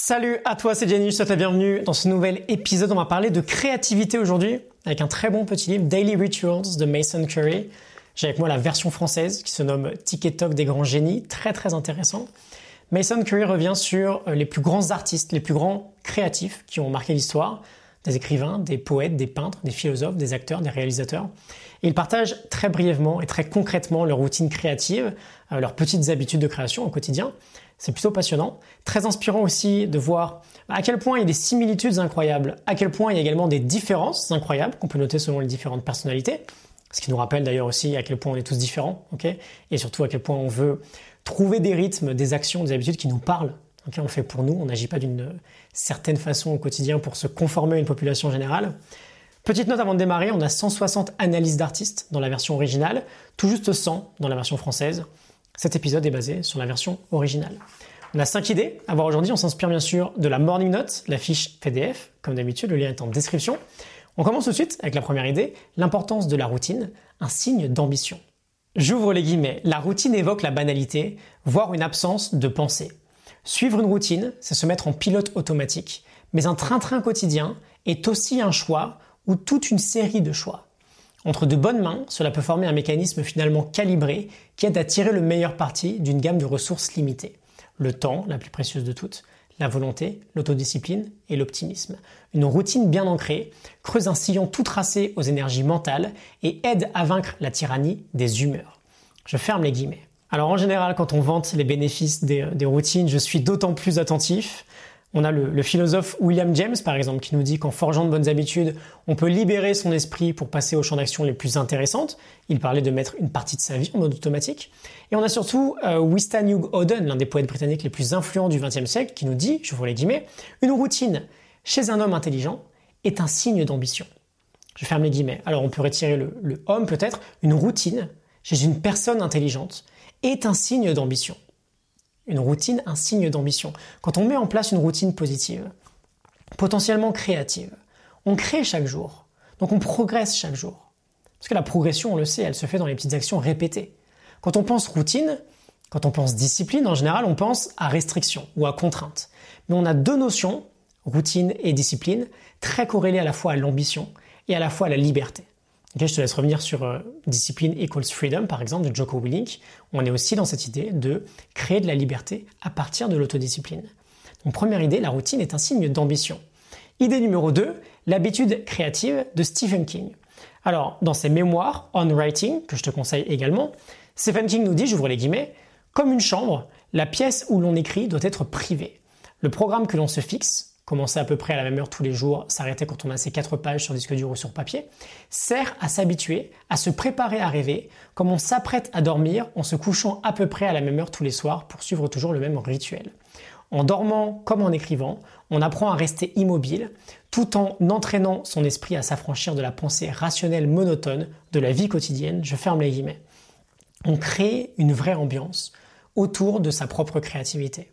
Salut à toi, c'est Jenny, je te la bienvenue dans ce nouvel épisode. On va parler de créativité aujourd'hui avec un très bon petit livre, Daily Rituals de Mason Curry. J'ai avec moi la version française qui se nomme TikTok des grands génies, très très intéressant. Mason Curry revient sur euh, les plus grands artistes, les plus grands créatifs qui ont marqué l'histoire, des écrivains, des poètes, des peintres, des philosophes, des acteurs, des réalisateurs. Et il partage très brièvement et très concrètement leur routine créative, euh, leurs petites habitudes de création au quotidien. C'est plutôt passionnant. Très inspirant aussi de voir à quel point il y a des similitudes incroyables, à quel point il y a également des différences incroyables qu'on peut noter selon les différentes personnalités. Ce qui nous rappelle d'ailleurs aussi à quel point on est tous différents, ok? Et surtout à quel point on veut trouver des rythmes, des actions, des habitudes qui nous parlent. On fait pour nous, on n'agit pas d'une certaine façon au quotidien pour se conformer à une population générale. Petite note avant de démarrer, on a 160 analyses d'artistes dans la version originale, tout juste 100 dans la version française. Cet épisode est basé sur la version originale. On a 5 idées à voir aujourd'hui. On s'inspire bien sûr de la Morning Note, la fiche PDF. Comme d'habitude, le lien est en description. On commence tout de suite avec la première idée, l'importance de la routine, un signe d'ambition. J'ouvre les guillemets. La routine évoque la banalité, voire une absence de pensée. Suivre une routine, c'est se mettre en pilote automatique. Mais un train-train quotidien est aussi un choix ou toute une série de choix. Entre de bonnes mains, cela peut former un mécanisme finalement calibré qui aide à tirer le meilleur parti d'une gamme de ressources limitées. Le temps, la plus précieuse de toutes, la volonté, l'autodiscipline et l'optimisme. Une routine bien ancrée creuse un sillon tout tracé aux énergies mentales et aide à vaincre la tyrannie des humeurs. Je ferme les guillemets. Alors en général, quand on vante les bénéfices des, routines, je suis d'autant plus attentif on a le, philosophe William James, par exemple, qui nous dit qu'en forgeant de bonnes habitudes, on peut libérer son esprit pour passer aux champs d'action les plus intéressantes. Il parlait de mettre une partie de sa vie en mode automatique. Et on a surtout euh, Winston Hugh Oden, l'un des poètes britanniques les plus influents du XXe siècle, qui nous dit, je vous les guillemets, une routine chez un homme intelligent est un signe d'ambition. Je ferme les guillemets. Alors on peut retirer le homme peut-être. Une routine chez une personne intelligente est un signe d'ambition une routine, un signe d'ambition. Quand on met en place une routine positive, potentiellement créative, on crée chaque jour. Donc on progresse chaque jour. Parce que la progression, on le sait, elle se fait dans les petites actions répétées. Quand on pense routine, quand on pense discipline, en général, on pense à restriction ou à contrainte. Mais on a deux notions, routine et discipline, très corrélées à la fois à l'ambition et à la fois à la liberté je te laisse revenir sur euh, Discipline equals freedom, par exemple, de Joko Willink. On est aussi dans cette idée de créer de la liberté à partir de l'autodiscipline. Donc, première idée, la routine est un signe d'ambition. Idée numéro 2, l'habitude créative de Stephen King. Alors, dans ses mémoires, On Writing, que je te conseille également, Stephen King nous dit, j'ouvre les guillemets, comme une chambre, la pièce où l'on écrit doit être privée. Le programme que l'on se fixe, commencer à peu près à la même heure tous les jours, s'arrêter quand on a ces quatre pages sur disque dur ou sur papier, sert à s'habituer, à se préparer à rêver, comme on s'apprête à dormir en se couchant à peu près à la même heure tous les soirs pour suivre toujours le même rituel. En dormant comme en écrivant, on apprend à rester immobile, tout en entraînant son esprit à s'affranchir de la pensée rationnelle monotone de la vie quotidienne, je ferme les guillemets. On crée une vraie ambiance autour de sa propre créativité.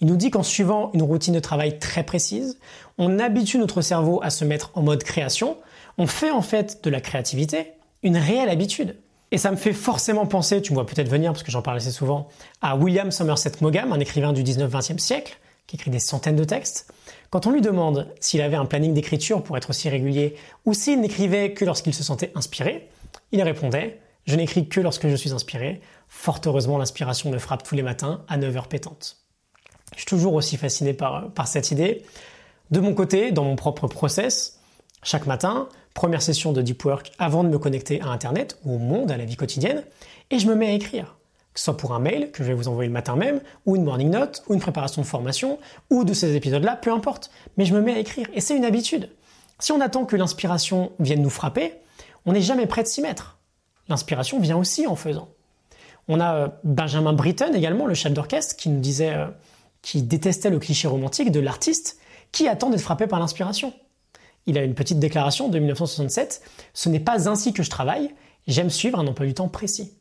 Il nous dit qu'en suivant une routine de travail très précise, on habitue notre cerveau à se mettre en mode création, on fait en fait de la créativité une réelle habitude. Et ça me fait forcément penser, tu me vois peut-être venir parce que j'en parle assez souvent, à William Somerset Maugham, un écrivain du 19-20e siècle, qui écrit des centaines de textes. Quand on lui demande s'il avait un planning d'écriture pour être aussi régulier ou s'il n'écrivait que lorsqu'il se sentait inspiré, il répondait Je n'écris que lorsque je suis inspiré. Fort heureusement, l'inspiration me frappe tous les matins à 9 heures pétantes. Je suis toujours aussi fasciné par, cette idée. De mon côté, dans mon propre process, chaque matin, première session de deep work avant de me connecter à Internet ou au monde, à la vie quotidienne, et je me mets à écrire. Que ce soit pour un mail que je vais vous envoyer le matin même, ou une morning note, ou une préparation de formation, ou de ces épisodes-là, peu importe. Mais je me mets à écrire, et c'est une habitude. Si on attend que l'inspiration vienne nous frapper, on n'est jamais prêt de s'y mettre. L'inspiration vient aussi en faisant. On a euh, Benjamin Britten également, le chef d'orchestre, qui nous disait euh, qui détestait le cliché romantique de l'artiste qui attend d'être frappé par l'inspiration. Il a une petite déclaration de 1967, ce n'est pas ainsi que je travaille, j'aime suivre un emploi du temps précis.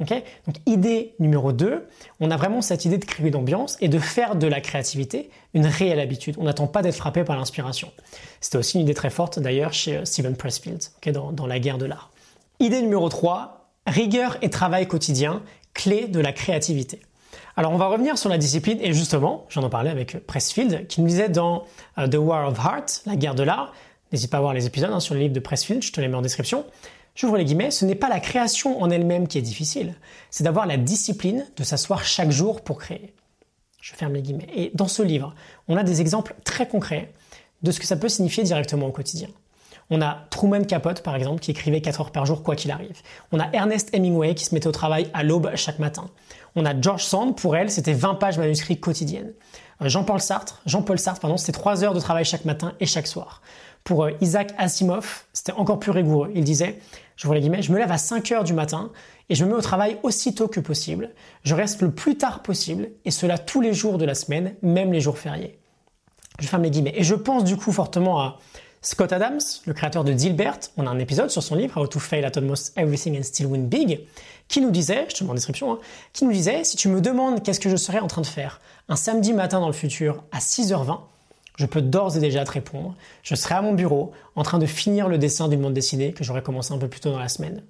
Donc idée numéro 2, on a vraiment cette idée de créer d'ambiance et de faire de la créativité une réelle habitude. On n'attend pas d'être frappé par l'inspiration. C'était aussi une idée très forte d'ailleurs chez euh, Steven Pressfield, dans, dans La guerre de l'art. Idée numéro 3, rigueur et travail quotidien, clé de la créativité. Alors on va revenir sur la discipline et justement, j'en ai parlé avec Pressfield qui nous disait dans euh, The War of Heart, la guerre de l'art, n'hésite pas à voir les épisodes hein, sur le livre de Pressfield, je te les mets en description, j'ouvre les guillemets, ce n'est pas la création en elle-même qui est difficile, c'est d'avoir la discipline de s'asseoir chaque jour pour créer. Je ferme les guillemets. Et dans ce livre, on a des exemples très concrets de ce que ça peut signifier directement au quotidien. On a Truman Capote, par exemple, qui écrivait 4 heures par jour, quoi qu'il arrive. On a Ernest Hemingway, qui se mettait au travail à l'aube chaque matin. On a George Sand, pour elle, c'était 20 pages manuscrits quotidiennes. Euh, Jean-Paul Sartre, Jean-Paul Sartre, pardon, c'était 3 heures de travail chaque matin et chaque soir. Pour euh, Isaac Asimov, c'était encore plus rigoureux. Il disait, je vous les guillemets, je me lève à 5 heures du matin et je me mets au travail aussitôt que possible. Je reste le plus tard possible et cela tous les jours de la semaine, même les jours fériés. Je ferme les guillemets. Et je pense du coup fortement à Scott Adams, le créateur de Dilbert, on a un épisode sur son livre How to Fail at Almost Everything and Still Win Big, qui nous disait, je te mets en description, hein, qui nous disait, si tu me demandes qu'est-ce que je serais en train de faire un samedi matin dans le futur à 6h20, je peux d'ores et déjà te répondre, je serai à mon bureau en train de finir le dessin d'une bande dessinée que j'aurais commencé un peu plus tôt dans la semaine.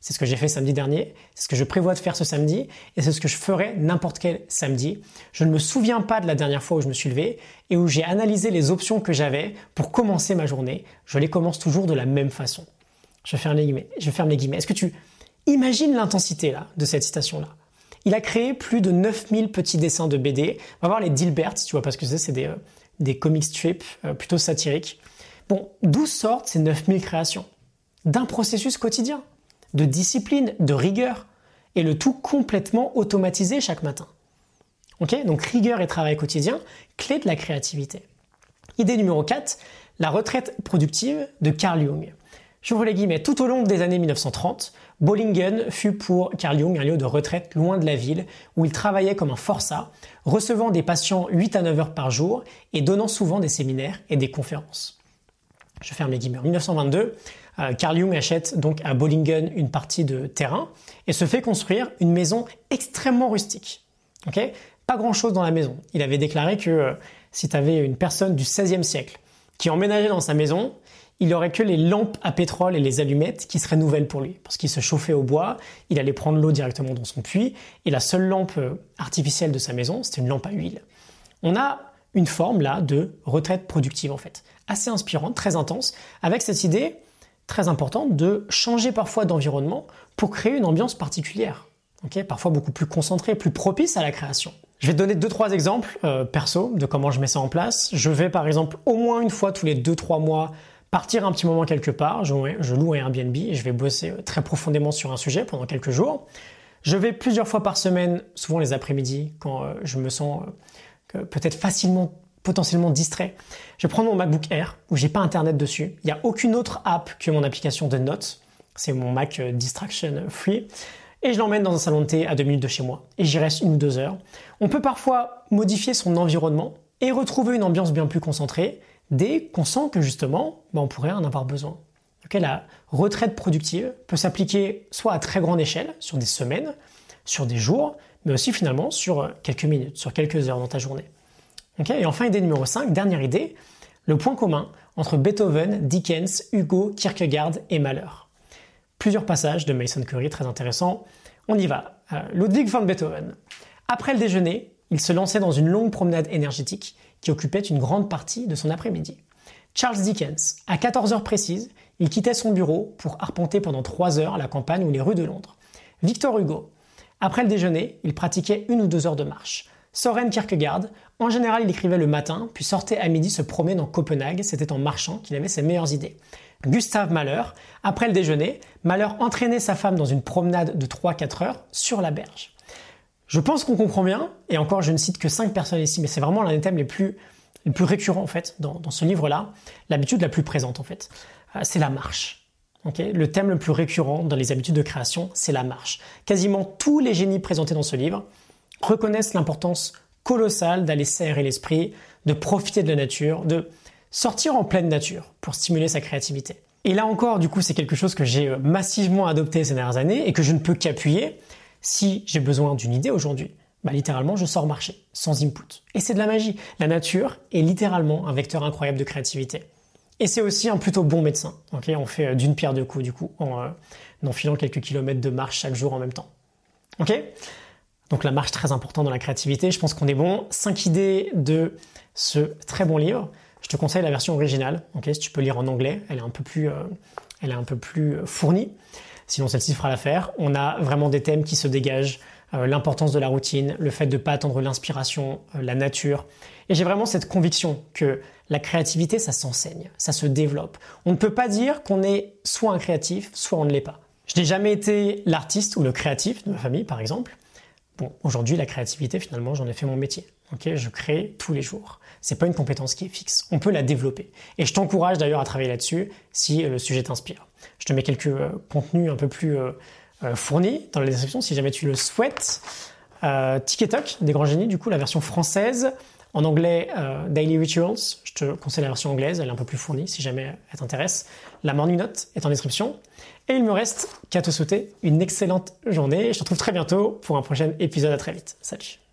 C'est ce que j'ai fait samedi dernier, c'est ce que je prévois de faire ce samedi, et c'est ce que je ferai n'importe quel samedi. Je ne me souviens pas de la dernière fois où je me suis levé et où j'ai analysé les options que j'avais pour commencer ma journée. Je les commence toujours de la même façon. Je ferme les guillemets. Je ferme les guillemets. Est-ce que tu imagines l'intensité là de cette citation-là? Il a créé plus de 9000 petits dessins de BD. On va voir les Dilbert, tu vois, parce que c'est des, euh, des comic strips euh, plutôt satiriques. Bon, d'où sortent ces 9000 créations? D'un processus quotidien de discipline, de rigueur, et le tout complètement automatisé chaque matin. Ok Donc rigueur et travail quotidien, clé de la créativité. Idée numéro 4, la retraite productive de Carl Jung. J'ouvre les guillemets, tout au long des années 1930, Bollingen fut pour Carl Jung un lieu de retraite loin de la ville où il travaillait comme un forçat, recevant des patients 8 à 9 heures par jour et donnant souvent des séminaires et des conférences. Je ferme les guillemets. En 1922, euh, Carl Jung achète donc à Bollingen une partie de terrain et se fait construire une maison extrêmement rustique. Pas grand-chose dans la maison. Il avait déclaré que euh, si tu avais une personne du XVIe siècle qui emménageait dans sa maison, il n'y aurait que les lampes à pétrole et les allumettes qui seraient nouvelles pour lui, parce qu'il se chauffait au bois, il allait prendre l'eau directement dans son puits, et la seule lampe euh, artificielle de sa maison, c'était une lampe à huile. On a une forme là de retraite productive en fait, assez inspirante, très intense, avec cette idée très important de changer parfois d'environnement pour créer une ambiance particulière. parfois beaucoup plus concentrée, plus propice à la création. Je vais donner deux trois exemples euh, perso de comment je mets ça en place. Je vais par exemple au moins une fois tous les deux trois mois partir un petit moment quelque part. Je, loue un Airbnb et je vais bosser euh, très profondément sur un sujet pendant quelques jours. Je vais plusieurs fois par semaine, souvent les après-midi, quand euh, je me sens peut-être facilement potentiellement distrait. Je prendre mon MacBook Air où j'ai pas internet dessus. Il n'y a aucune autre app que mon application de notes. C'est mon Mac euh, Distraction Free. Et je l'emmène dans un salon de thé à deux minutes de chez moi. Et j'y reste une ou deux heures. On peut parfois modifier son environnement et retrouver une ambiance bien plus concentrée dès qu'on sent que justement, ben, on pourrait en avoir besoin. la retraite productive peut s'appliquer soit à très grande échelle, sur des semaines, sur des jours, mais aussi finalement sur quelques minutes, sur quelques heures dans ta journée et enfin, idée numéro 5, dernière idée, le point commun entre Beethoven, Dickens, Hugo, Kierkegaard et Mahler. Plusieurs passages de Mason Curry très intéressants. On y va. Euh, Ludwig van Beethoven. Après le déjeuner, il se lançait dans une longue promenade énergétique qui occupait une grande partie de son après-midi. Charles Dickens, à 14 heures précises, il quittait son bureau pour arpenter pendant 3 heures la campagne ou les rues de Londres. Victor Hugo, après le déjeuner, il pratiquait une ou deux heures de marche. Soren Kierkegaard, en général, il écrivait le matin, puis sortait à midi se promener dans Copenhague, c'était en marchant qu'il avait ses meilleures idées. Gustave Mahler, après le déjeuner, Mahler entraînait sa femme dans une promenade de 3-4 heures sur la berge. Je pense qu'on comprend bien, et encore je ne cite que 5 personnes ici, mais c'est vraiment l'un des thèmes les plus, récurrents en fait dans, ce livre-là, l'habitude la plus présente en fait, euh, c'est la marche. le thème le plus récurrent dans les habitudes de création, c'est la marche. Quasiment tous les génies présentés dans ce livre reconnaissent l'importance colossale d'aller serrer l'esprit, de profiter de la nature, de sortir en pleine nature pour stimuler sa créativité. Et là encore, du coup, c'est quelque chose que j'ai euh, massivement adopté ces dernières années et que je ne peux qu'appuyer si j'ai besoin d'une idée aujourd'hui. Bah, littéralement, je sors marcher, sans input. Et c'est de la magie. La nature est littéralement un vecteur incroyable de créativité. Et c'est aussi un plutôt bon médecin. on fait euh, d'une pierre deux coups, du coup, en, euh, en enfilant quelques kilomètres de marche chaque jour en même temps. Ok? Donc la marche très importante dans la créativité, je pense qu'on est bon. 5 idées de ce très bon livre. Je te conseille la version originale, ok? Si tu peux lire en anglais, elle est un peu plus, euh, elle est un peu plus fournie. Sinon celle-ci fera l'affaire. On a vraiment des thèmes qui se dégagent, euh, l'importance de la routine, le fait de ne pas attendre l'inspiration, euh, la nature. Et j'ai vraiment cette conviction que la créativité, ça s'enseigne, ça se développe. On ne peut pas dire qu'on est soit un créatif, soit on ne l'est pas. Je n'ai jamais été l'artiste ou le créatif de ma famille, par exemple. Bon, aujourd'hui, la créativité, finalement, j'en ai fait mon métier. Je crée tous les jours. C'est pas une compétence qui est fixe. On peut la développer. Et je t'encourage d'ailleurs à travailler là-dessus si euh, le sujet t'inspire. Je te mets quelques euh, contenus un peu plus euh, fournis dans la description si jamais tu le souhaites. Euh, des grands génies, du coup, la version française. En anglais, Daily Rituals. Je te conseille la version anglaise, elle est un peu plus fournie si jamais elle t'intéresse. La Morning Note est en description. Et il me reste qu'à te souhaiter une excellente journée. Je te retrouve très bientôt pour un prochain épisode. À très vite. Salut.